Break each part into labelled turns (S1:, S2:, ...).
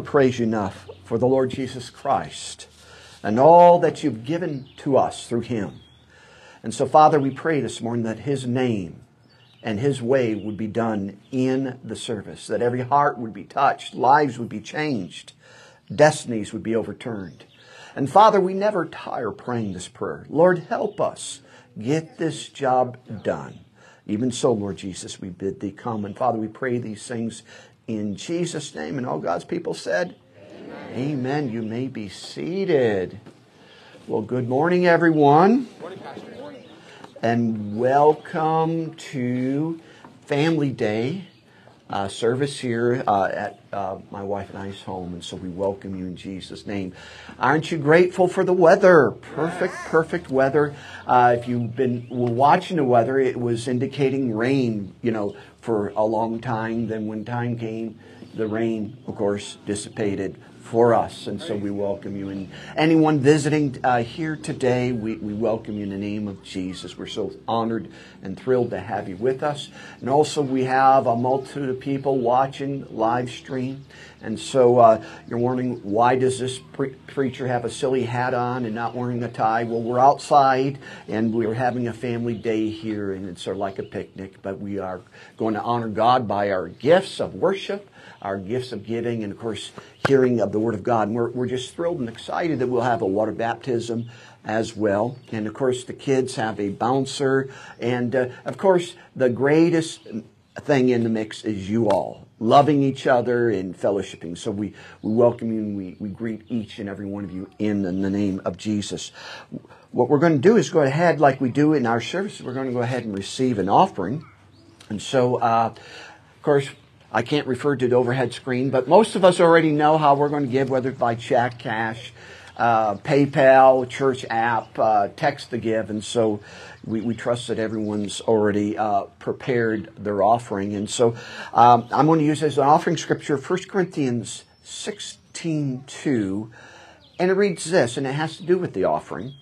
S1: praise you enough for the Lord Jesus Christ and all that you've given to us through him. And so, Father, we pray this morning that his name and his way would be done in the service, that every heart would be touched, lives would be changed, destinies would be overturned. And Father, we never tire praying this prayer. Lord, help us get this job done. Even so, Lord Jesus, we bid thee come. And Father, we pray these things in Jesus' name. And all God's people said, Amen. Amen. You may be seated. Well, good morning, everyone. Morning. And welcome to Family Day uh, service here uh, at uh, my wife and I's home. And so we welcome you in Jesus' name. Aren't you grateful for the weather? Perfect, perfect weather. Uh, if you've been watching the weather, it was indicating rain, you know, for a long time. Then when time came, the rain, of course, dissipated for us. And so we welcome you. And anyone visiting uh, here today, we, we welcome you in the name of Jesus. We're so honored and thrilled to have you with us. And also, we have a multitude of people watching live stream. And so uh, you're wondering, why does this pre- preacher have a silly hat on and not wearing a tie? Well, we're outside and we're having a family day here, and it's sort of like a picnic, but we are going to honor God by our gifts of worship our gifts of giving, and of course, hearing of the Word of God. And we're, we're just thrilled and excited that we'll have a water baptism as well. And of course, the kids have a bouncer. And uh, of course, the greatest thing in the mix is you all loving each other and fellowshipping. So we, we welcome you and we, we greet each and every one of you in, in the name of Jesus. What we're going to do is go ahead, like we do in our service, we're going to go ahead and receive an offering. And so, uh, of course, I can't refer to the overhead screen, but most of us already know how we're going to give, whether by check, cash, uh, PayPal, church app, uh, text to give, and so we, we trust that everyone's already uh, prepared their offering. And so um, I'm going to use as an offering scripture 1 Corinthians 16 2, and it reads this, and it has to do with the offering.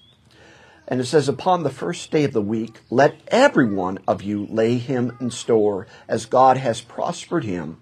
S1: And it says, Upon the first day of the week, let every one of you lay him in store as God has prospered him,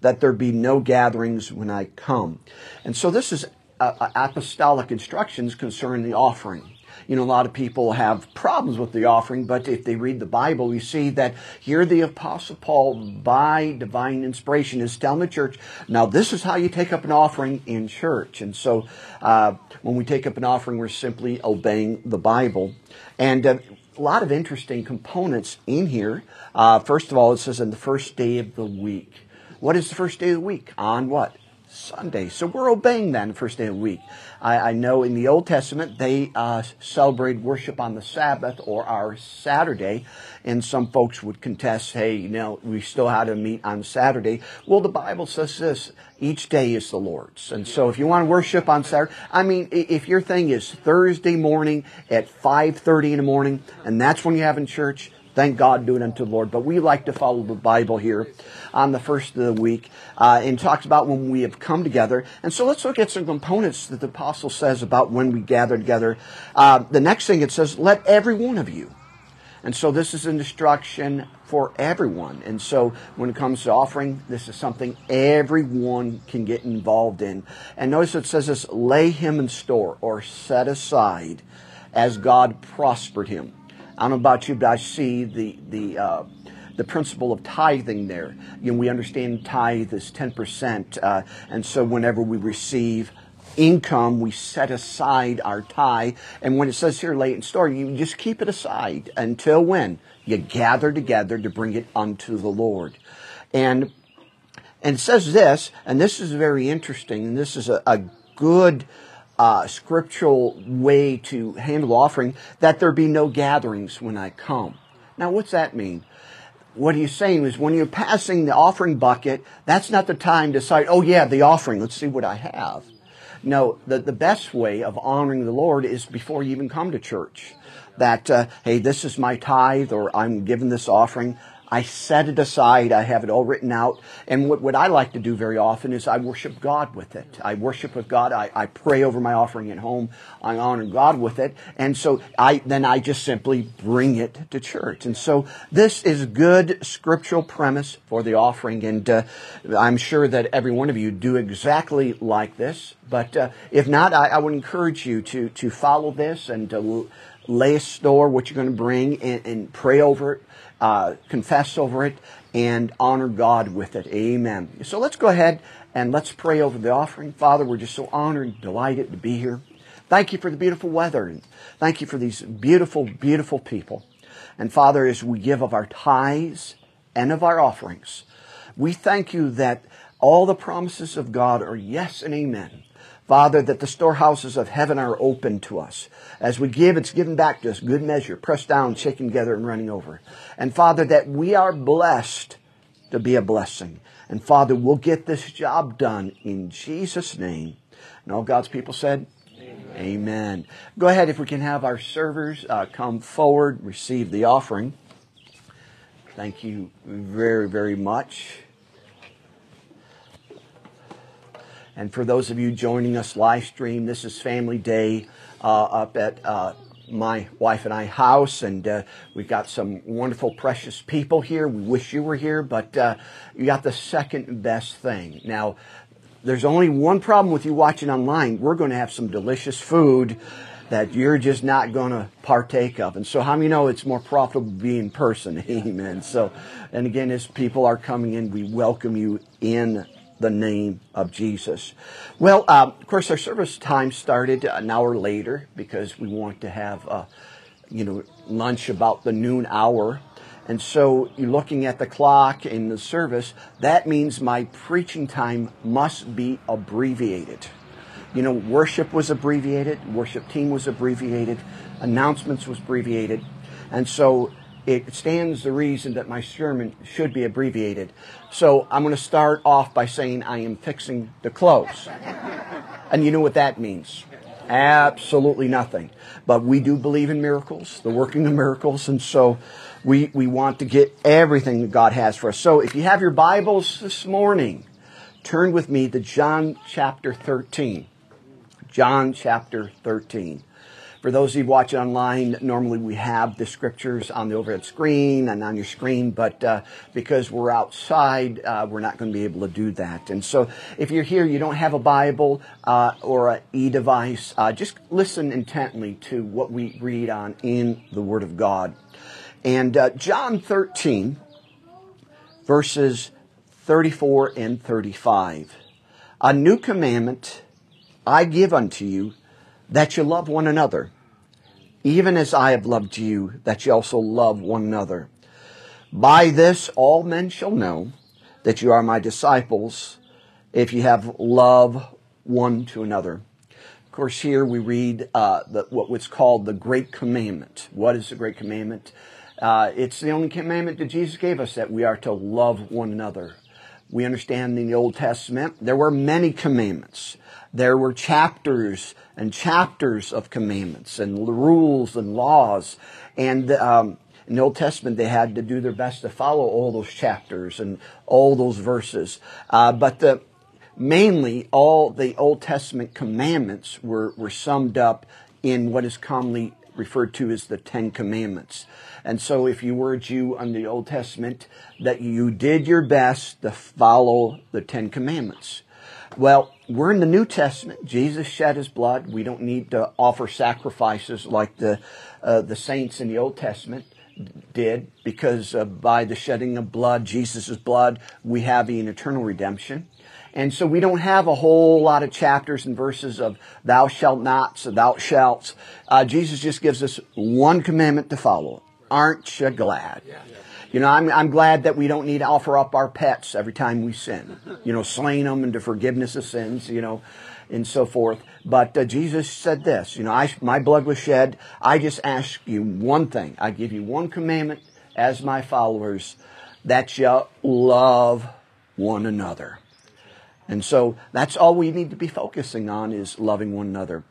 S1: that there be no gatherings when I come. And so this is uh, uh apostolic instructions concerning the offering you know, a lot of people have problems with the offering, but if they read the Bible, we see that here the Apostle Paul, by divine inspiration, is telling the church, now this is how you take up an offering in church. And so uh, when we take up an offering, we're simply obeying the Bible. And uh, a lot of interesting components in here. Uh, first of all, it says on the first day of the week. What is the first day of the week? On what? Sunday. So we're obeying that the first day of the week. I, I know in the Old Testament they uh, celebrated worship on the Sabbath or our Saturday, and some folks would contest, hey, you know, we still had to meet on Saturday. Well, the Bible says this: each day is the Lord's, and so if you want to worship on Saturday, I mean, if your thing is Thursday morning at five thirty in the morning, and that's when you have in church Thank God, do it unto the Lord. But we like to follow the Bible here on the first of the week uh, and talks about when we have come together. And so let's look at some components that the apostle says about when we gather together. Uh, the next thing it says, let every one of you. And so this is an instruction for everyone. And so when it comes to offering, this is something everyone can get involved in. And notice it says this, lay him in store or set aside as God prospered him. I don't know about you, but I see the the uh, the principle of tithing there. You know, we understand tithe is ten percent, uh, and so whenever we receive income, we set aside our tithe. And when it says here late in store, you just keep it aside until when you gather together to bring it unto the Lord. And and it says this, and this is very interesting, and this is a, a good uh, scriptural way to handle offering that there be no gatherings when I come. Now, what's that mean? What he's saying is when you're passing the offering bucket, that's not the time to decide, oh yeah, the offering, let's see what I have. No, the, the best way of honoring the Lord is before you even come to church. That, uh, hey, this is my tithe or I'm giving this offering. I set it aside. I have it all written out. And what, what I like to do very often is I worship God with it. I worship with God. I, I pray over my offering at home. I honor God with it. And so I, then I just simply bring it to church. And so this is good scriptural premise for the offering. And uh, I'm sure that every one of you do exactly like this. But uh, if not, I, I, would encourage you to, to follow this and to lay a store what you're going to bring and, and pray over it uh, confess over it, and honor God with it. Amen. So let's go ahead and let's pray over the offering. Father, we're just so honored and delighted to be here. Thank you for the beautiful weather. And thank you for these beautiful, beautiful people. And Father, as we give of our tithes and of our offerings, we thank you that all the promises of God are yes and amen. Father, that the storehouses of heaven are open to us. As we give, it's given back to us, good measure, pressed down, shaken together, and running over. And Father, that we are blessed to be a blessing. And Father, we'll get this job done in Jesus' name. And all God's people said, Amen. Amen. Go ahead, if we can have our servers uh, come forward, receive the offering. Thank you very, very much. And for those of you joining us live stream, this is Family Day uh, up at uh, my wife and I house, and uh, we've got some wonderful, precious people here. We wish you were here, but uh, you got the second best thing. Now, there's only one problem with you watching online. We're going to have some delicious food that you're just not going to partake of. And so, how many know it's more profitable to be in person? Amen. So, and again, as people are coming in, we welcome you in the name of Jesus. Well, um, of course, our service time started an hour later because we want to have, uh, you know, lunch about the noon hour. And so you're looking at the clock in the service, that means my preaching time must be abbreviated. You know, worship was abbreviated, worship team was abbreviated, announcements was abbreviated. And so it stands the reason that my sermon should be abbreviated. So I'm going to start off by saying I am fixing the clothes. and you know what that means? Absolutely nothing. But we do believe in miracles, the working of miracles, and so we, we want to get everything that God has for us. So if you have your Bibles this morning, turn with me to John chapter 13. John chapter 13. For those of you watching online, normally we have the scriptures on the overhead screen and on your screen, but uh, because we're outside, uh, we're not going to be able to do that. And so if you're here, you don't have a Bible uh, or an e-device, uh, just listen intently to what we read on in the Word of God. And uh, John 13, verses 34 and 35. A new commandment I give unto you that you love one another, even as I have loved you, that you also love one another. By this all men shall know that you are my disciples, if you have love one to another. Of course, here we read uh, the, what was called the Great Commandment. What is the Great Commandment? Uh, it's the only commandment that Jesus gave us that we are to love one another. We understand in the Old Testament there were many commandments. There were chapters and chapters of commandments and rules and laws. And um, in the Old Testament, they had to do their best to follow all those chapters and all those verses. Uh, but the, mainly, all the Old Testament commandments were, were summed up in what is commonly referred to as the Ten Commandments. And so if you were a Jew under the Old Testament, that you did your best to follow the Ten Commandments. Well, we're in the New Testament. Jesus shed his blood. We don't need to offer sacrifices like the, uh, the saints in the Old Testament did because uh, by the shedding of blood, Jesus' blood, we have an eternal redemption. And so we don't have a whole lot of chapters and verses of thou shalt not, so thou shalt. Uh, Jesus just gives us one commandment to follow. Aren't you glad? Yeah. You know, I'm, I'm glad that we don't need to offer up our pets every time we sin. You know, slaying them into forgiveness of sins, you know, and so forth. But uh, Jesus said this, you know, I, my blood was shed. I just ask you one thing. I give you one commandment as my followers that you love one another. And so that's all we need to be focusing on is loving one another.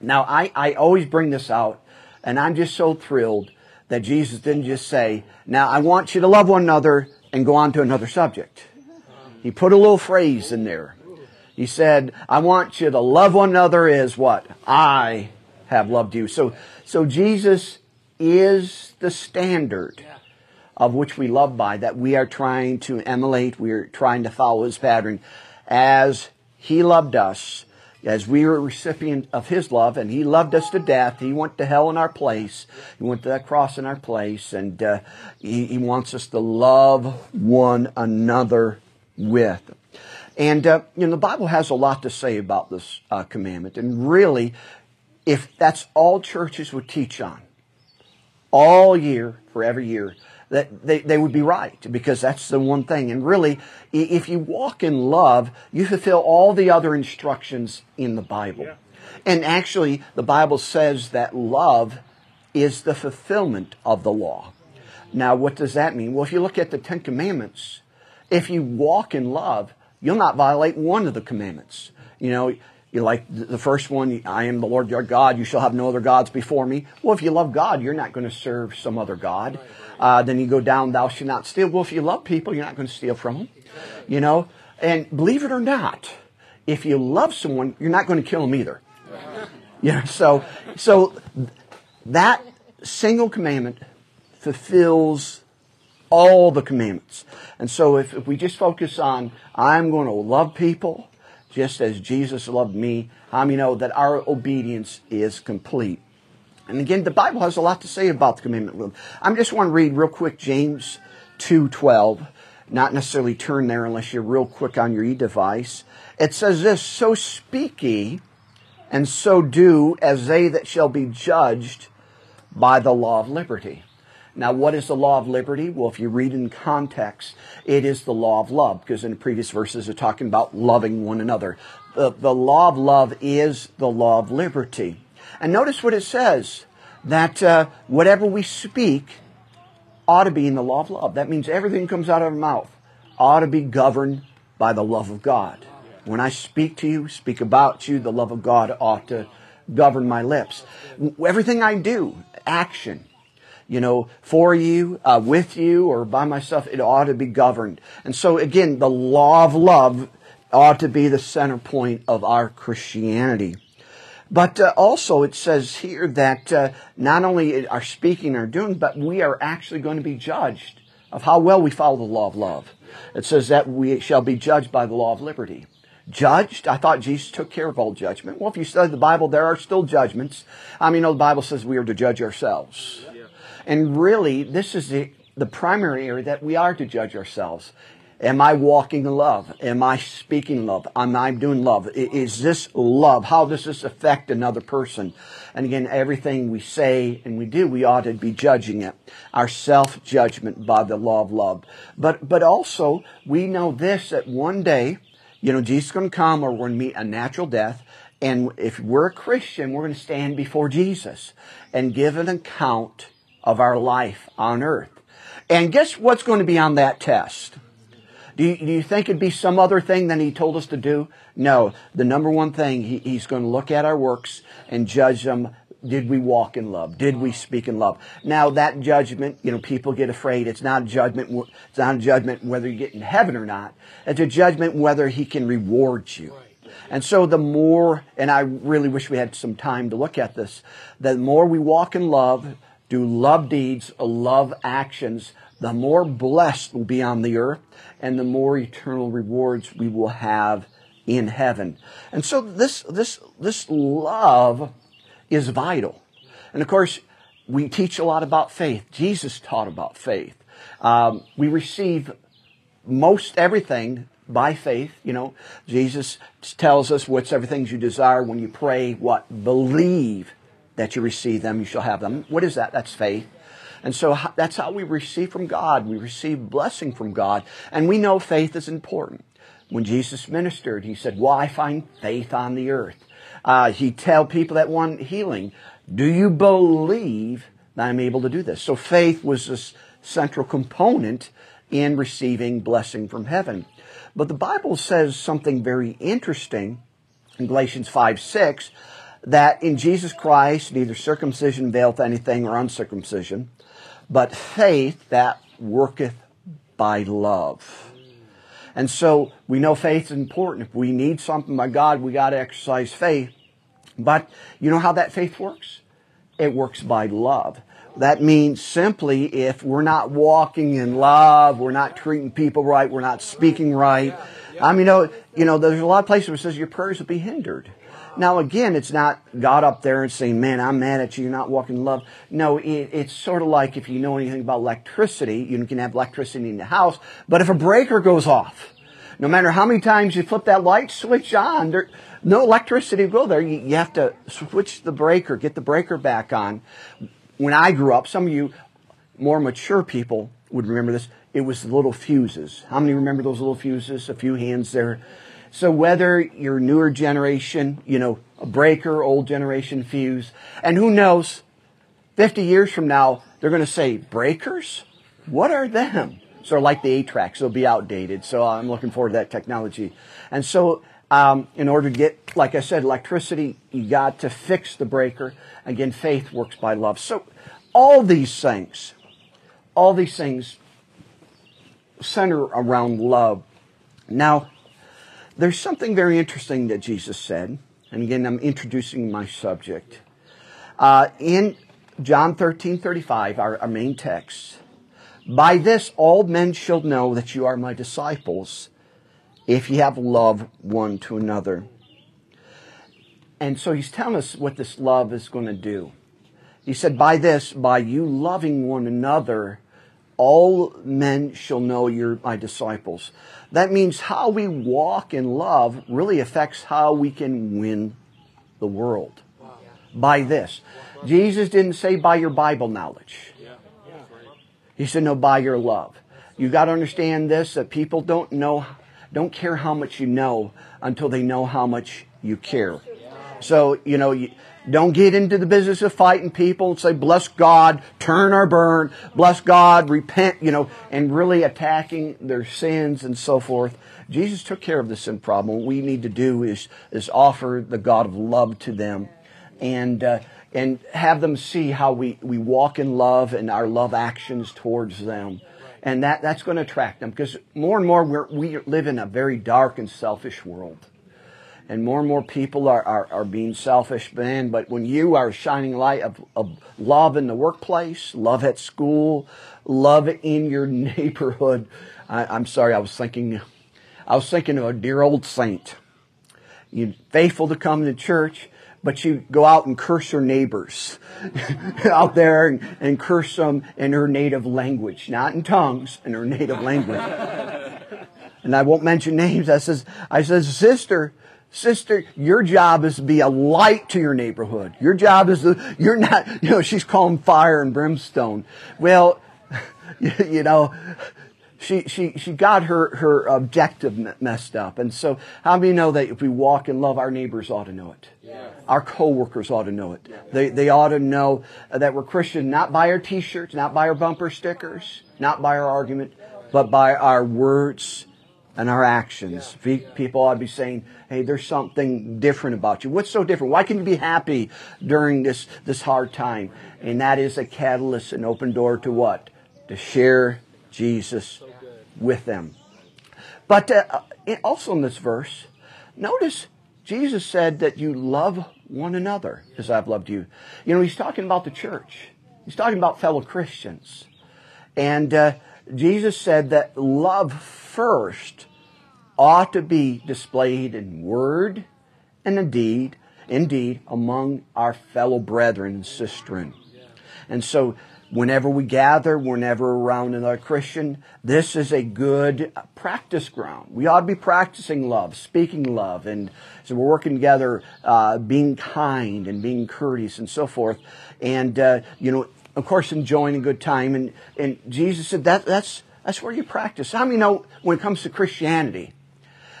S1: Now, I, I always bring this out, and I'm just so thrilled that Jesus didn't just say, now I want you to love one another and go on to another subject. He put a little phrase in there. He said, I want you to love one another as what? I have loved you. So, so Jesus is the standard of which we love by, that we are trying to emulate, we are trying to follow his pattern as he loved us, as we were a recipient of his love, and he loved us to death. He went to hell in our place. He went to that cross in our place, and uh, he, he, wants us to love one another with. And, uh, you know, the Bible has a lot to say about this uh, commandment. And really, if that's all churches would teach on, all year, for every year, that they, they would be right because that's the one thing. And really, if you walk in love, you fulfill all the other instructions in the Bible. Yeah. And actually, the Bible says that love is the fulfillment of the law. Now, what does that mean? Well, if you look at the Ten Commandments, if you walk in love, you'll not violate one of the commandments. You know, you like the first one, I am the Lord your God, you shall have no other gods before me. Well, if you love God, you're not going to serve some other God. Uh, then you go down, thou shalt not steal. Well, if you love people, you're not going to steal from them. You know, and believe it or not, if you love someone, you're not going to kill them either. You know, so, so that single commandment fulfills all the commandments. And so if, if we just focus on, I'm going to love people just as Jesus loved me, how many know that our obedience is complete? And again, the Bible has a lot to say about the commandment. I just want to read real quick James 2.12. Not necessarily turn there unless you're real quick on your e-device. It says this, So speak ye, and so do as they that shall be judged by the law of liberty. Now, what is the law of liberty? Well, if you read in context, it is the law of love, because in the previous verses are talking about loving one another. The, the law of love is the law of liberty. And notice what it says that uh, whatever we speak ought to be in the law of love. That means everything comes out of our mouth ought to be governed by the love of God. When I speak to you, speak about you, the love of God ought to govern my lips. Everything I do, action, you know, for you, uh, with you, or by myself, it ought to be governed. And so again, the law of love ought to be the center point of our Christianity. But uh, also, it says here that uh, not only our speaking or doing, but we are actually going to be judged of how well we follow the law of love. It says that we shall be judged by the law of liberty. Judged? I thought Jesus took care of all judgment. Well, if you study the Bible, there are still judgments. I mean, you know, the Bible says we are to judge ourselves. And really, this is the, the primary area that we are to judge ourselves. Am I walking in love? Am I speaking love? Am I doing love? Is this love? How does this affect another person? And again, everything we say and we do, we ought to be judging it. Our self-judgment by the law of love. But, but also, we know this, that one day, you know, Jesus is going to come or we're going to meet a natural death. And if we're a Christian, we're going to stand before Jesus and give an account of our life on earth. And guess what's going to be on that test? Do you, do you think it'd be some other thing than he told us to do? No. The number one thing, he, he's going to look at our works and judge them. Did we walk in love? Did we speak in love? Now that judgment, you know, people get afraid. It's not a judgment. It's not a judgment whether you get in heaven or not. It's a judgment whether he can reward you. And so the more, and I really wish we had some time to look at this, the more we walk in love, do love deeds, love actions, the more blessed we'll be on the earth and the more eternal rewards we will have in heaven. And so this, this, this love is vital. And of course, we teach a lot about faith. Jesus taught about faith. Um, we receive most everything by faith. You know, Jesus tells us what's everything you desire when you pray. What believe that you receive them, you shall have them. What is that? That's faith. And so that's how we receive from God. We receive blessing from God. And we know faith is important. When Jesus ministered, he said, I find faith on the earth. Uh, he tell people that want healing, Do you believe that I'm able to do this? So faith was this central component in receiving blessing from heaven. But the Bible says something very interesting in Galatians 5 6 that in Jesus Christ neither circumcision availeth anything or uncircumcision, but faith that worketh by love. And so we know faith is important. If we need something by God, we got to exercise faith. But you know how that faith works? It works by love. That means simply if we're not walking in love, we're not treating people right, we're not speaking right. I mean, you know, you know, there's a lot of places where it says your prayers will be hindered. Now, again, it's not God up there and saying, man, I'm mad at you, you're not walking in love. No, it, it's sort of like if you know anything about electricity, you can have electricity in the house, but if a breaker goes off, no matter how many times you flip that light switch on, there, no electricity will go there. You, you have to switch the breaker, get the breaker back on. When I grew up, some of you more mature people would remember this. It was little fuses. How many remember those little fuses? A few hands there. So whether you're newer generation, you know, a breaker, old generation fuse, and who knows, 50 years from now, they're going to say, breakers? What are them? So like the eight-tracks, they'll be outdated. So I'm looking forward to that technology. And so, um, in order to get, like I said, electricity, you got to fix the breaker. Again, faith works by love. So all these things, all these things center around love. Now, there's something very interesting that Jesus said, and again, I'm introducing my subject. Uh, in John 13, 35, our, our main text, by this all men shall know that you are my disciples, if you have love one to another. And so he's telling us what this love is going to do. He said, by this, by you loving one another, all men shall know you're my disciples. That means how we walk in love really affects how we can win the world. By this. Jesus didn't say by your Bible knowledge. He said, no, by your love. You got to understand this, that people don't know, don't care how much you know until they know how much you care. So, you know, you, don't get into the business of fighting people and say, bless God, turn or burn, bless God, repent, you know, and really attacking their sins and so forth. Jesus took care of the sin problem. What we need to do is, is offer the God of love to them and, uh, and have them see how we, we walk in love and our love actions towards them. And that, that's going to attract them because more and more we're, we live in a very dark and selfish world and more and more people are, are, are being selfish, man. But when you are shining light of, of love in the workplace, love at school, love in your neighborhood, I, I'm sorry, I was thinking, I was thinking of a dear old saint. You faithful to come to church, but you go out and curse your neighbors out there and, and, curse them in her native language, not in tongues, in her native language. and I won't mention names. I says, I says, sister, Sister, your job is to be a light to your neighborhood. Your job is to, you're not, you know, she's calling fire and brimstone. Well, you know, she, she, she got her, her objective messed up. And so how many know that if we walk in love, our neighbors ought to know it? Yeah. Our coworkers ought to know it. Yeah. They, they ought to know that we're Christian, not by our t-shirts, not by our bumper stickers, not by our argument, but by our words and our actions. People ought to be saying, hey, there's something different about you. What's so different? Why can you be happy during this, this hard time? And that is a catalyst, an open door to what? To share Jesus with them. But uh, also in this verse, notice Jesus said that you love one another as I've loved you. You know, he's talking about the church. He's talking about fellow Christians. And uh, Jesus said that love first ought to be displayed in word and in deed, indeed, among our fellow brethren and sistren. And so, whenever we gather, whenever around another Christian, this is a good practice ground. We ought to be practicing love, speaking love, and so we're working together, uh, being kind and being courteous and so forth. And, uh, you know, of course, enjoying a good time. And, and Jesus said that, that's, that's where you practice. How many know when it comes to Christianity,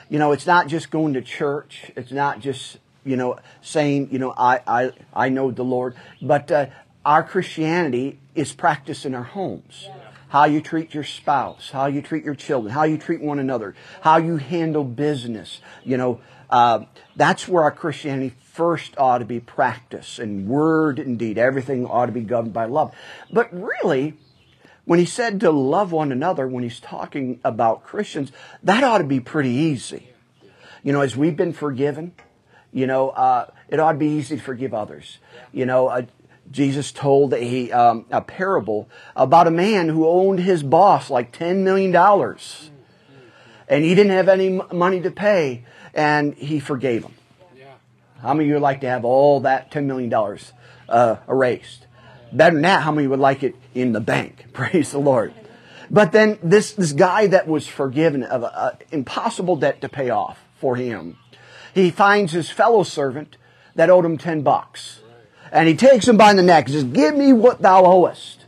S1: you know, it's not just going to church. It's not just, you know, saying, you know, I, I, I know the Lord. But uh, our Christianity is practiced in our homes. how you treat your spouse, how you treat your children, how you treat one another, how you handle business. You know, uh, that's where our Christianity first ought to be practiced And word and deed. Everything ought to be governed by love. But really, when he said to love one another, when he's talking about Christians, that ought to be pretty easy. You know, as we've been forgiven, you know, uh, it ought to be easy to forgive others. You know, uh, Jesus told a, um, a parable about a man who owned his boss like $10 million. And he didn't have any money to pay, and he forgave him. How many of you would like to have all that $10 million uh, erased? Better than that, how many would like it in the bank? Praise the Lord. But then this, this guy that was forgiven of an impossible debt to pay off for him, he finds his fellow servant that owed him 10 bucks. And he takes him by the neck and says, give me what thou owest.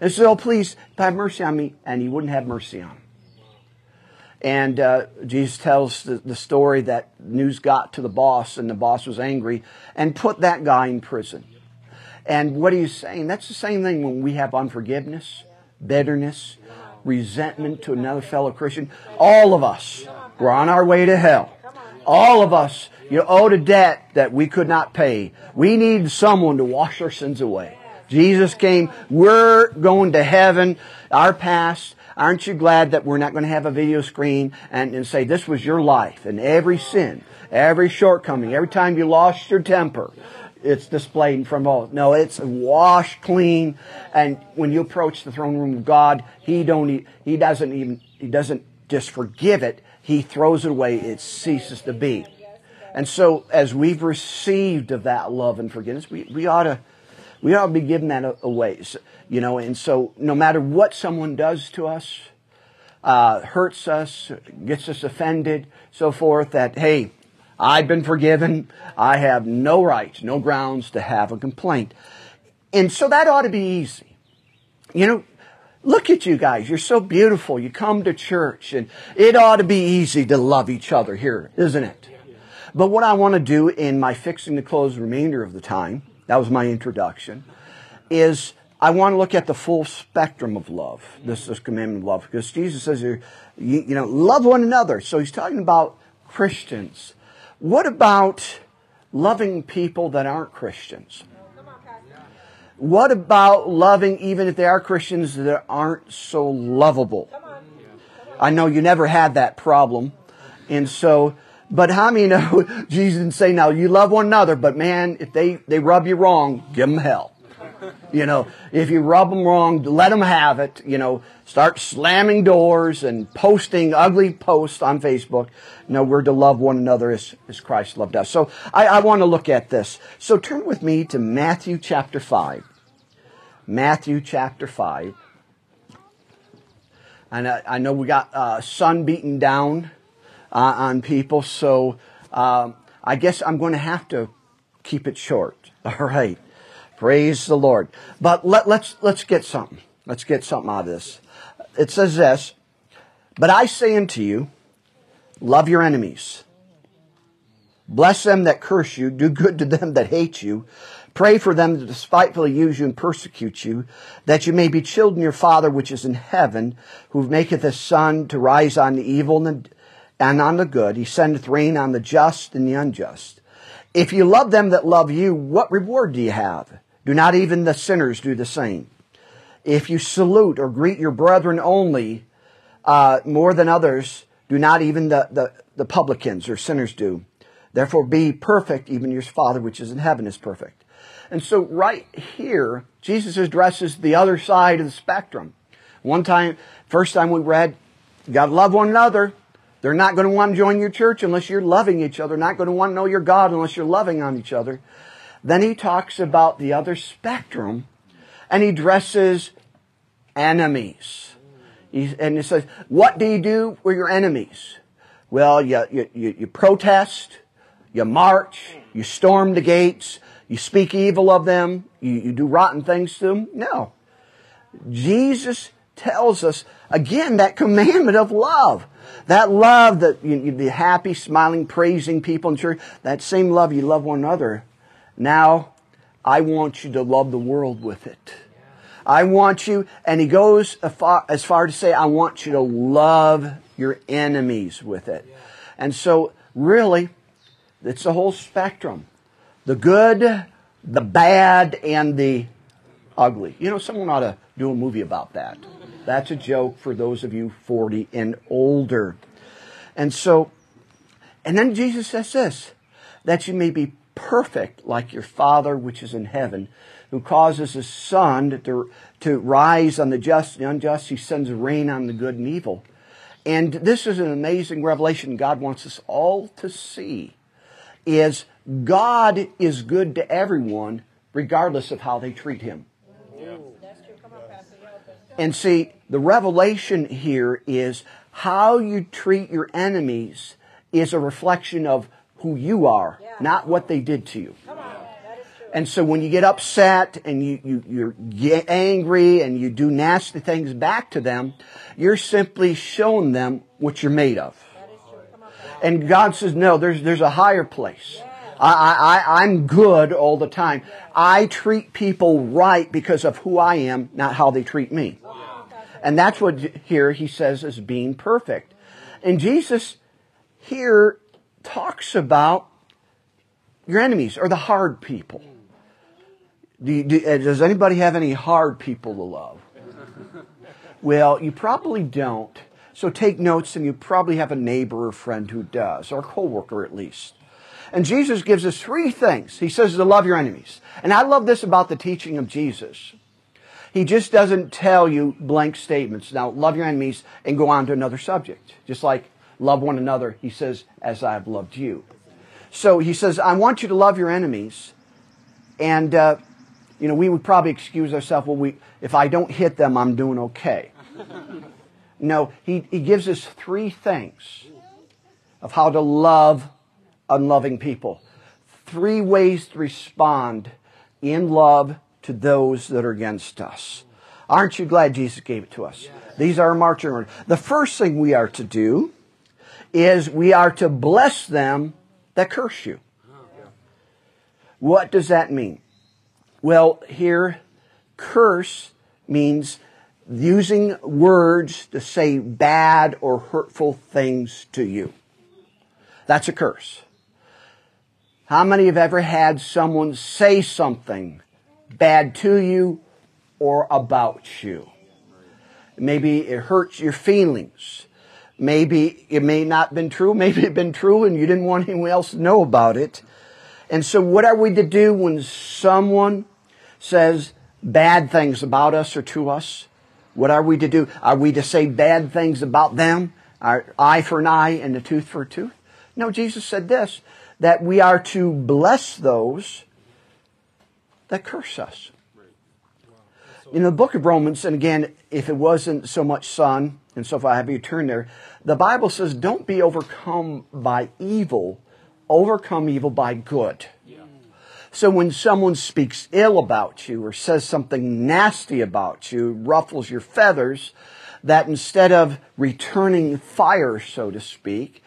S1: And says, oh, please have mercy on me. And he wouldn't have mercy on him. And uh, Jesus tells the, the, story that news got to the boss, and the boss was angry and put that guy in prison. And what he's saying, that's the same thing when we have unforgiveness, bitterness, resentment to another fellow Christian. All of us, we're on our way to hell. All of us, you owed a debt that we could not pay. We need someone to wash our sins away. Jesus came. We're going to heaven. Our past, Aren't you glad that we're not going to have a video screen and, and say this was your life and every sin, every shortcoming, every time you lost your temper, it's displayed of all. No, it's washed clean. And when you approach the throne room of God, He don't, He doesn't even, He doesn't just forgive it. He throws it away. It ceases to be. And so as we've received of that love and forgiveness, we, we ought to, we ought to be giving that away. You know, and so no matter what someone does to us, uh, hurts us, gets us offended, so forth, that, hey, I've been forgiven. I have no right, no grounds to have a complaint. And so that ought to be easy. You know, look at you guys. You're so beautiful. You come to church and it ought to be easy to love each other here, isn't it? But what I want to do in my fixing to close remainder of the time, that was my introduction, is I want to look at the full spectrum of love. This is commandment of love because Jesus says you, you know, love one another. So he's talking about Christians. What about loving people that aren't Christians? What about loving even if they are Christians that aren't so lovable? I know you never had that problem. And so, but how many know Jesus didn't say, now you love one another, but man, if they, they rub you wrong, give them hell. You know, if you rub them wrong, let them have it. You know, start slamming doors and posting ugly posts on Facebook. No, we're to love one another as, as Christ loved us. So I, I want to look at this. So turn with me to Matthew chapter 5. Matthew chapter 5. And I, I know we got uh, sun beating down uh, on people, so um, I guess I'm going to have to keep it short. All right. Praise the Lord. But let, let's, let's get something. Let's get something out of this. It says this, but I say unto you, love your enemies. Bless them that curse you. Do good to them that hate you. Pray for them that despitefully use you and persecute you, that you may be children of your Father which is in heaven, who maketh his sun to rise on the evil and on the good. He sendeth rain on the just and the unjust. If you love them that love you, what reward do you have? Do not even the sinners do the same? If you salute or greet your brethren only uh, more than others, do not even the, the, the publicans or sinners do. Therefore be perfect, even your Father which is in heaven is perfect. And so right here, Jesus addresses the other side of the spectrum. One time, first time we read, you gotta love one another. They're not going to want to join your church unless you're loving each other. Not going to want to know your God unless you're loving on each other. Then he talks about the other spectrum and he dresses enemies. He, and he says, what do you do with your enemies? Well, you, you, you protest, you march, you storm the gates, you speak evil of them, you, you do rotten things to them. No. Jesus tells us, again, that commandment of love. That love that you, you be happy, smiling, praising people in church, that same love you love one another now, I want you to love the world with it. I want you, and he goes as far, to say, I want you to love your enemies with it. And so, really, it's the whole spectrum. The good, the bad, and the ugly. You know, someone ought to do a movie about that. That's a joke for those of you 40 and older. And so, and then Jesus says this, that you may be perfect like your Father which is in heaven, who causes his sun to, to rise on the just and the unjust. He sends rain on the good and evil. And this is an amazing revelation God wants us all to see is God is good to everyone regardless of how they treat him. And see, the revelation here is how you treat your enemies is a reflection of who you are, yeah. not what they did to you. And so when you get upset and you, you, you're get angry and you do nasty things back to them, you're simply showing them what you're made of. And God says, no, there's, there's a higher place. Yeah. I, I, I'm good all the time. I treat people right because of who I am, not how they treat me. And that's what here he says is being perfect. And Jesus here talks about your enemies or the hard people. Do you, do, uh, does anybody have any hard people to love? Well, you probably don't. So take notes and you probably have a neighbor or friend who does, or a coworker at least. And Jesus gives us three things. He says to love your enemies. And I love this about the teaching of Jesus. He just doesn't tell you blank statements. Now, love your enemies and go on to another subject. Just like love one another, he says, as I have loved you. So he says, I want you to love your enemies. And, uh, you know, we would probably excuse ourselves, well, we, if I don't hit them, I'm doing okay. no, he, he gives us three things of how to love unloving people. Three ways to respond in love to those that are against us. Aren't you glad Jesus gave it to us? These are marching orders. The first thing we are to do is we are to bless them that curse you. What does that mean? Well, here, curse means using words to say bad or hurtful things to you. That's a curse. How many have ever had someone say something bad to you or about you? Maybe it hurts your feelings. Maybe it may not have been true. Maybe it been true and you didn't want anyone else to know about it. And so what are we to do when someone says bad things about us or to us? What are we to do? Are we to say bad things about them? Our eye for an eye and a tooth for a tooth? No, Jesus said this that we are to bless those that curse us. In the book of Romans, and again, if it wasn't so much sun, and so if I have you turn there, the Bible says, don't be overcome by evil, overcome evil by good. So when someone speaks ill about you or says something nasty about you, ruffles your feathers, that instead of returning fire, so to speak,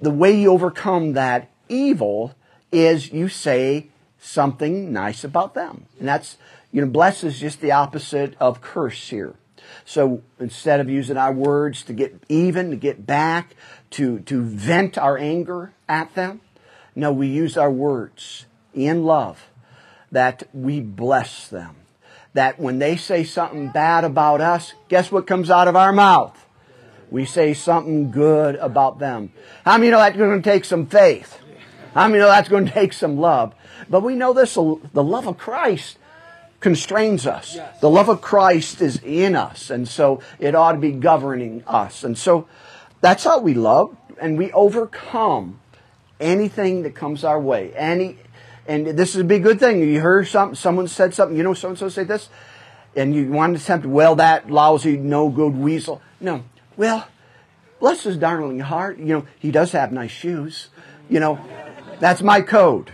S1: the way you overcome that evil is you say something nice about them. And that's, you know, bless is just the opposite of curse here. So instead of using our words to get even, to get back, to, to vent our anger at them, no, we use our words in love that we bless them. That when they say something bad about us, guess what comes out of our mouth? We say something good about them. How many you know that's going to take some faith? How I mean, you know that's going to take some love. But we know this the love of Christ constrains us. Yes. The love of Christ is in us. And so it ought to be governing us. And so that's how we love. And we overcome anything that comes our way. Any, and this would be a good thing. You heard something, someone said something, you know, so and so say this, and you want to attempt, well, that lousy, no good weasel. No. Well, bless his darling heart. You know, he does have nice shoes. You know, that's my code.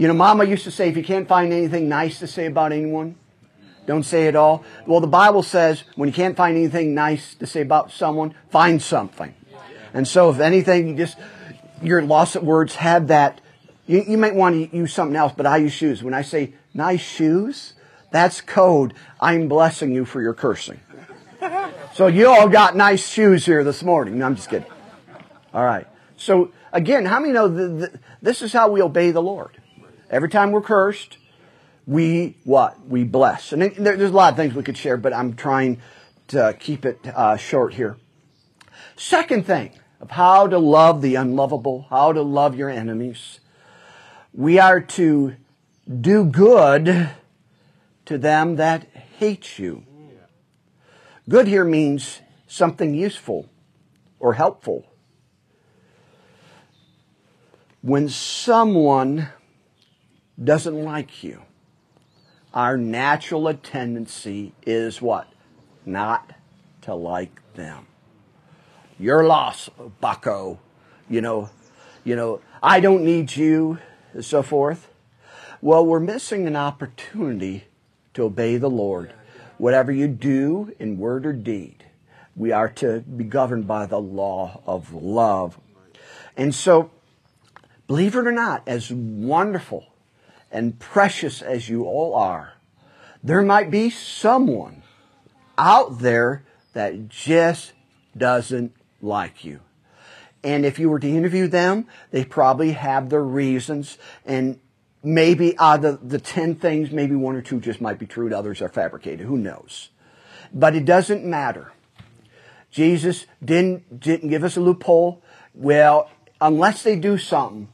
S1: You know, Mama used to say, if you can't find anything nice to say about anyone, don't say it all. Well, the Bible says when you can't find anything nice to say about someone, find something. And so, if anything, you just your loss of words have that. You, you might want to use something else, but I use shoes. When I say nice shoes, That's code. I'm blessing you for your cursing. So you all got nice shoes here this morning. No, I'm just kidding. All right. So again, how many know this is how we obey the Lord? Every time we're cursed, we what? We bless. And there's a lot of things we could share, but I'm trying to keep it uh, short here. Second thing of how to love the unlovable, how to love your enemies. We are to do good to them that hate you. Good here means something useful or helpful. When someone doesn't like you, our natural tendency is what? Not to like them. Your loss, bucko. You know, you know, I don't need you, and so forth. Well, we're missing an opportunity to obey the Lord. Whatever you do in word or deed, we are to be governed by the law of love. And so, believe it or not, as wonderful and precious as you all are, there might be someone out there that just doesn't like you. And if you were to interview them, they probably have their reasons. And maybe out of the 10 things, maybe one or two just might be true and others are fabricated. Who knows? But it doesn't matter. Jesus didn't, didn't give us a loophole. Well, unless they do something,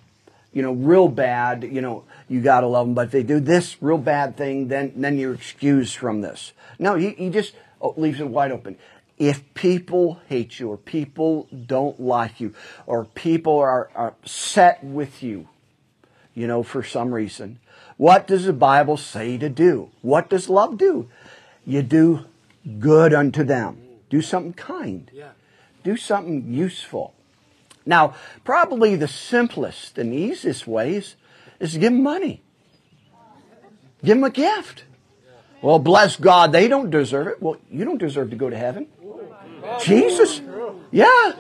S1: you know, real bad, you know, you gotta love them. But if they do this real bad thing, then, then you're excused from this. No, he, he just oh, leaves it wide open. If people hate you or people don't like you or people are, are upset with you, you know, for some reason, what does the Bible say to do? What does love do? You do good unto them. Do something kind. Do something useful. Now, probably the simplest and easiest ways is to give them money. Give them a gift. Well, bless God, they don't deserve it. Well, you don't deserve to go to heaven. Jesus. Yeah.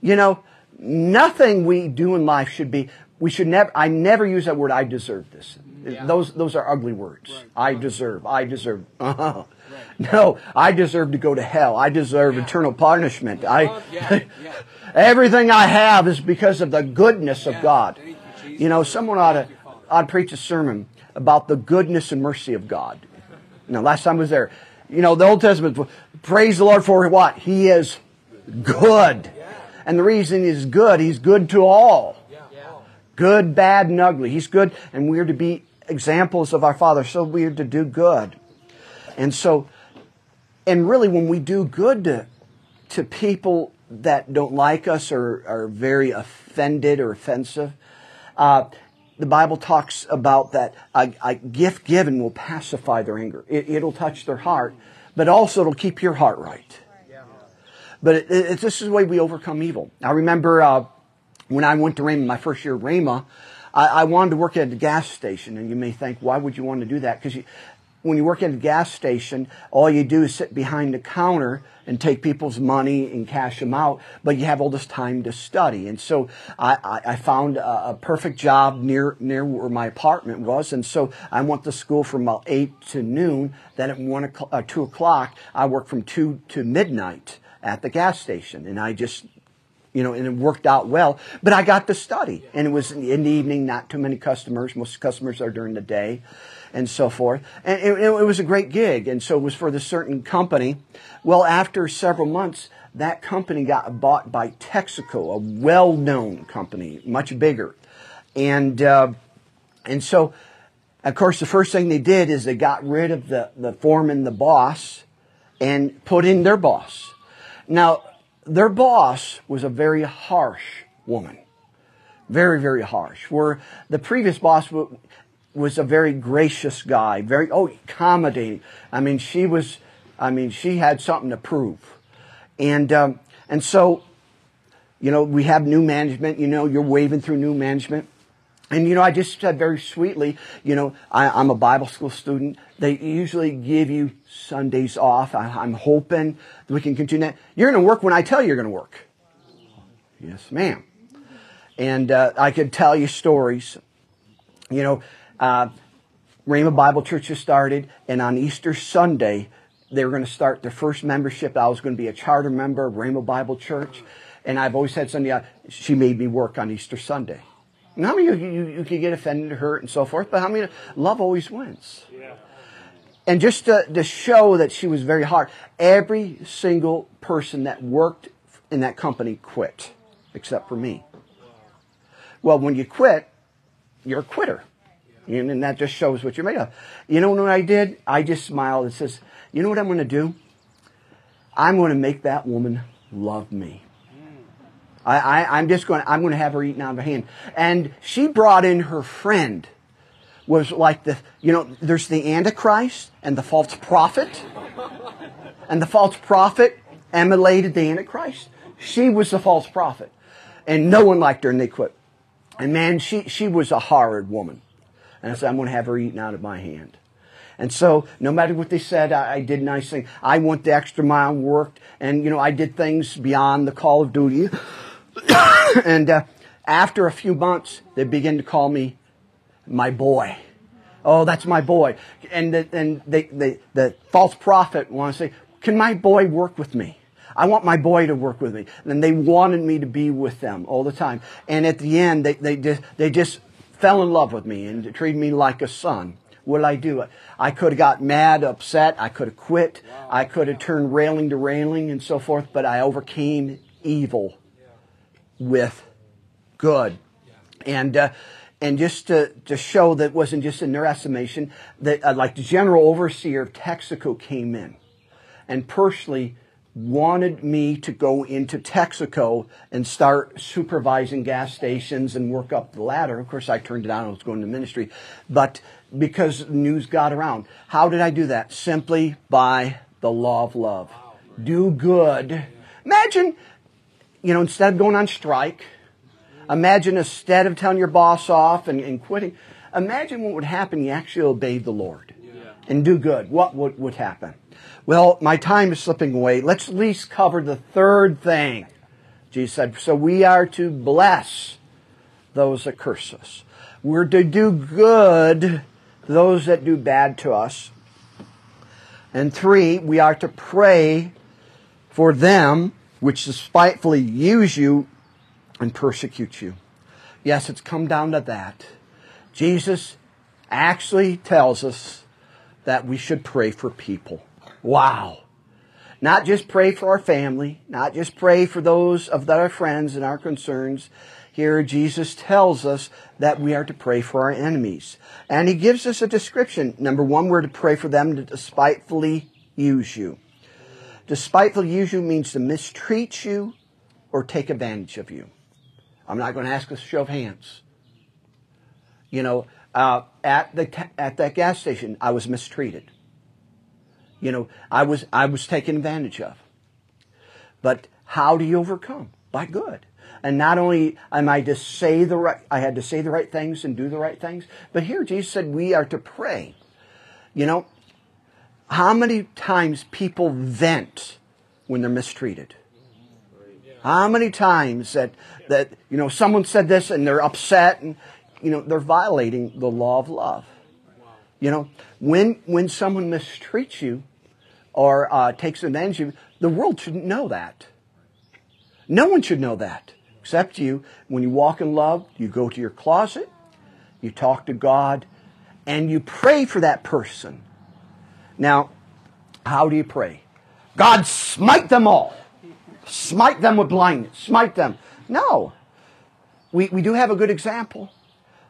S1: You know, nothing we do in life should be, we should never, I never use that word, I deserve this. Yeah. Those, those are ugly words. Right. I deserve, I deserve. Uh-huh. Right. No, I deserve to go to hell. I deserve yeah. eternal punishment. I, yeah. everything I have is because of the goodness of God. You, you know, someone ought to, ought to preach a sermon about the goodness and mercy of God. Now, last time I was there, you know, the Old Testament, praise the Lord for what? He is good. And the reason he's good, he's good to all. Good, bad, and ugly. He's good, and we're to be examples of our Father. So we're to do good. And so, and really when we do good to, to people that don't like us or are very offended or offensive, uh, the Bible talks about that a, a, gift given will pacify their anger. It, will touch their heart, but also it'll keep your heart right. But it, it, this is the way we overcome evil. I remember uh, when I went to Rhema, my first year at Rhema, I, I, wanted to work at a gas station. And you may think, why would you want to do that? Because when you work at a gas station, all you do is sit behind the counter and take people's money and cash them out, but you have all this time to study. And so I, I found a, a, perfect job near, near where my apartment was. And so I went to school from about 8 to noon. Then at 1 o'clock, uh, 2 o'clock, I worked from 2 to midnight at the gas station. And I just you know, and it worked out well. But I got to study, and it was in the evening, not too many customers. Most customers are during the day and so forth. And it, it, was a great gig. And so it was for the certain company. Well, after several months, that company got bought by Texaco, a well-known company, much bigger. And, uh, and so, of course, the first thing they did is they got rid of the, the foreman, the boss, and put in their boss. Now, their boss was a very harsh woman. Very, very harsh. Where the previous boss was a very gracious guy, very, oh, accommodating. I mean, she was, I mean, she had something to prove. And, um, and so, you know, we have new management, you know, you're waving through new management. And, you know, I just said very sweetly, you know, I, am a Bible school student. They usually give you Sundays off. I, am hoping we can continue that. You're going to work when I tell you you're going to work. Yes, ma'am. And uh, I could tell you stories. You know, uh, Rhema Bible Church has started, and on Easter Sunday, they were going to start their first membership. I was going to be a charter member of Rhema Bible Church, and I've always had Sunday. She made me work on Easter Sunday. And how many of you, you, you could get offended, hurt, and so forth, but how many, love always wins. Yeah. And just to, to show that she was very hard, every single person that worked in that company quit, except for me. Well, when you quit, you're a quitter. And that just shows what you're made of. You know what I did? I just smiled and says, you know what I'm going to do? I'm going to make that woman love me. I, am just going. I'm going to have her eaten out of her hand. And she brought in her friend. Was like the you know there's the Antichrist and the false prophet, and the false prophet emulated the Antichrist. She was the false prophet, and no one liked her, and they quit. And man, she she was a horrid woman. And I said, I'm going to have her eaten out of my hand. And so, no matter what they said, I, I, did nice things. I went the extra mile worked, and you know, I did things beyond the call of duty. and uh, after a few months, they began to call me my boy. Oh, that's my boy. And the, and they, they, the false prophet want to say, can my boy work with me? I want my boy to work with me. And they wanted me to be with them all the time. And at the end, they, they, just, they just fell in love with me and treated me like a son. What I do? I could have got mad, upset. I could have quit. I could have turned railing to railing and so forth, but I overcame evil with good. And, uh, and just to, to show that wasn't just in their estimation, that uh, like the general overseer of Texaco came in and personally wanted me to go into Texaco and start supervising gas stations and work up the ladder. Of course, I turned it down. I was going to ministry, but because news got around. How did I do that? Simply by the law of love. Do good. Imagine, you know, instead of going on strike, imagine instead of telling your boss off and, and quitting, imagine what would happen. You actually obeyed the Lord and do good. What would, would happen? Well, my time is slipping away. Let's at least cover the third thing. Jesus said, so we are to bless those that curse us. We're to do good to those that do bad to us. And three, we are to pray for them which despitefully use you and persecute you. Yes, it's come down to that. Jesus actually tells us that we should pray for people. Wow. Not just pray for our family, not just pray for those of our friends and our concerns. Here Jesus tells us that we are to pray for our enemies. And he gives us a description. Number one, we're to pray for them to despitefully use you. Despitefully use you means to mistreat you or take advantage of you. I'm not going to ask a show of hands. You know, uh, at the at that gas station, I was mistreated you know, I was, I was taken advantage of. But how do you overcome? By good. And not only am I to say the right, I had to say the right things and do the right things, but here Jesus said we are to pray. You know, how many times people vent when they're mistreated? How many times that, that, you know, someone said this and they're upset and, you know, they're violating the law of love. You know, when, when someone mistreats you, or uh, takes advantage of you. The world shouldn't know that. No one should know that except you. When you walk in love, you go to your closet, you talk to God, and you pray for that person. Now, how do you pray? God, smite them all. Smite them with blindness. Smite them. No. We, we do have a good example.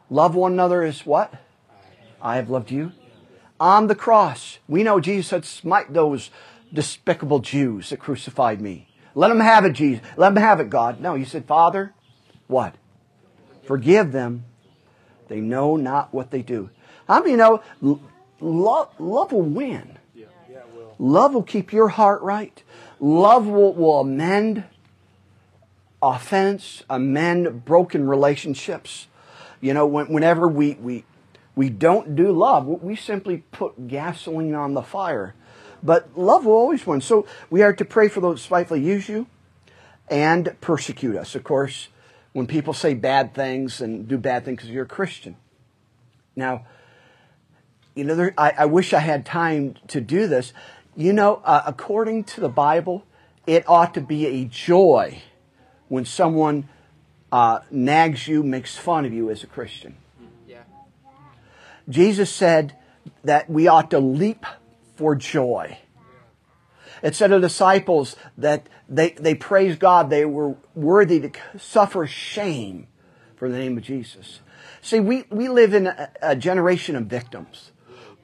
S1: Love one another is what? I have loved you on the cross. We know Jesus said, smite those despicable Jews that crucified me. Let them have it, Jesus. Let them have it, God. No, you said, Father, what? Forgive them. They know not what they do. How many you know love, love will win? Love will keep your heart right. Love will, will amend offense, amend broken relationships. You know, when, whenever we, we, we don't do love. We simply put gasoline on the fire. But love will always win. So we are to pray for those spitefully use you and persecute us. Of course, when people say bad things and do bad things because you're a Christian. Now, you know, there, I, I, wish I had time to do this. You know, uh, according to the Bible, it ought to be a joy when someone uh, nags you, makes fun of you as a Christian. Jesus said that we ought to leap for joy. It said of the disciples that they, they praised God, they were worthy to suffer shame for the name of Jesus. See, we, we live in a, a generation of victims.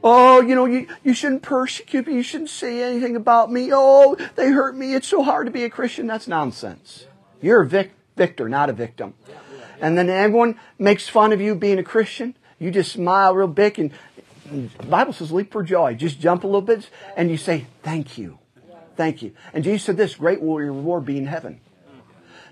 S1: Oh, you know, you, you shouldn't persecute me. You shouldn't say anything about me. Oh, they hurt me. It's so hard to be a Christian. That's nonsense. You're a vic- victor, not a victim. And then everyone makes fun of you being a Christian. You just smile real big and, the Bible says leap for joy. Just jump a little bit and you say, thank you. Thank you. And Jesus said this, great will your reward be in heaven.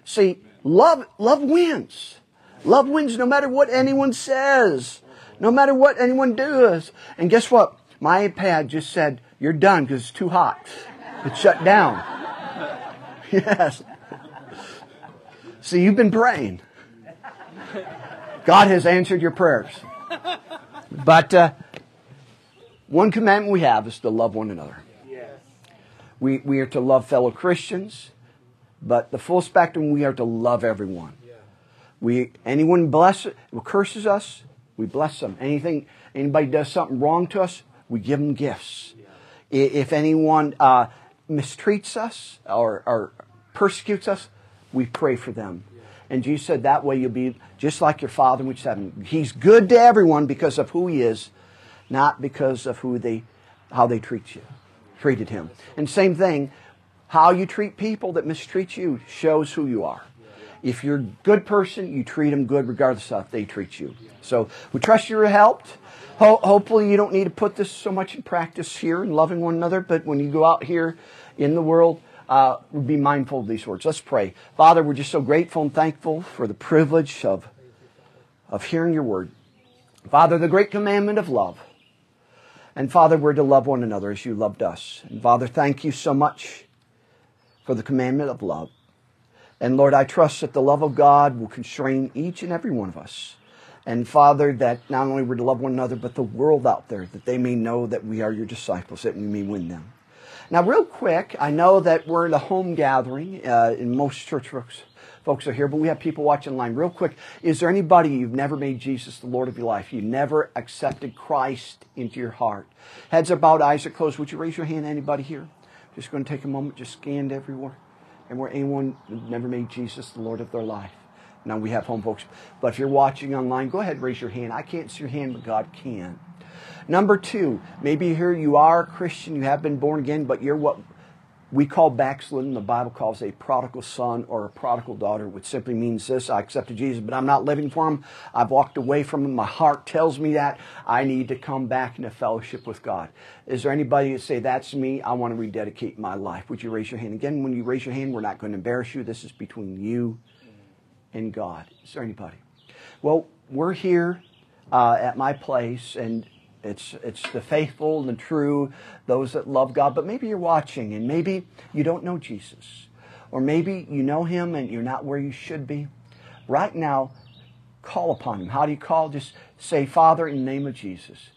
S1: See, love, love wins. Love wins no matter what anyone says. No matter what anyone does. And guess what? My iPad just said, you're done because it's too hot. It's shut down. yes. See, you've been praying. God has answered your prayers. But uh, one commandment we have is to love one another. We, we are to love fellow Christians, but the full spectrum, we are to love everyone. We anyone bless curses us, we bless them. Anything anybody does something wrong to us, we give them gifts. Yeah. If anyone uh, mistreats us or, or, persecutes us, we pray for them. Yeah. And Jesus said that way you'll be just like your Father which heaven. He's good to everyone because of who He is, not because of who they, how they treat you, treated Him. And same thing, how you treat people that mistreat you shows who you are. If you're a good person, you treat them good regardless of how they treat you. So we trust you're helped. Ho- hopefully you don't need to put this so much in practice here in loving one another, but when you go out here in the world, uh, be mindful of these words. Let's pray. Father, we're just so grateful and thankful for the privilege of, of hearing your word. Father, the great commandment of love. And Father, we're to love one another as you loved us. And Father, thank you so much for the commandment of love. And Lord, I trust that the love of God will constrain each and every one of us. And Father, that not only we're to love one another, but the world out there, that they may know that we are your disciples, that we may win them. Now, real quick, I know that we're in a home gathering, uh, and most church folks, are here, but we have people watching online. Real quick, is there anybody you've never made Jesus the Lord of your life? You never accepted Christ into your heart? Heads are bowed, eyes are closed. Would you raise your hand? Anybody here? Just going to take a moment, just scanned everywhere and where anyone never made Jesus the Lord of their life. Now we have home folks. But if you're watching online, go ahead raise your hand. I can't see your hand, but God can. Number two, maybe here you are a Christian, you have been born again, but you're what we call backslidden, the Bible calls a prodigal son or a prodigal daughter, which simply means this I accepted Jesus, but I'm not living for him. I've walked away from him. My heart tells me that. I need to come back into fellowship with God. Is there anybody that say, That's me? I want to rededicate my life? Would you raise your hand? Again, when you raise your hand, we're not going to embarrass you. This is between you and God. Is there anybody? Well, we're here uh, at my place, and it's, it's the faithful and the true, those that love God. But maybe you're watching and maybe you don't know Jesus. Or maybe you know him and you're not where you should be. Right now, call upon him. How do you call? Just say, Father, in the name of Jesus,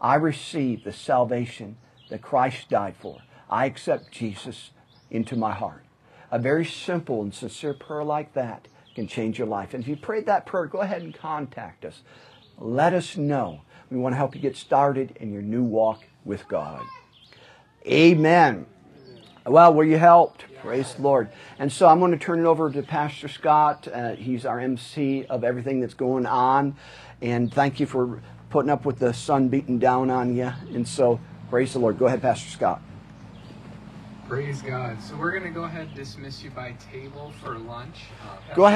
S1: I receive the salvation that Christ died for. I accept Jesus into my heart. A very simple and sincere prayer like that can change your life. And if you prayed that prayer, go ahead and contact us. Let us know we want to help you get started in your new walk with God. Amen. Well, were you helped? Praise the Lord. And so I'm going to turn it over to Pastor Scott. Uh, he's our MC of everything that's going on. And thank you for putting up with the sun beating down on you. And so, praise the Lord. Go ahead, Pastor Scott.
S2: Praise God. So we're going to go ahead and dismiss you by table for lunch.
S1: Uh, go ahead.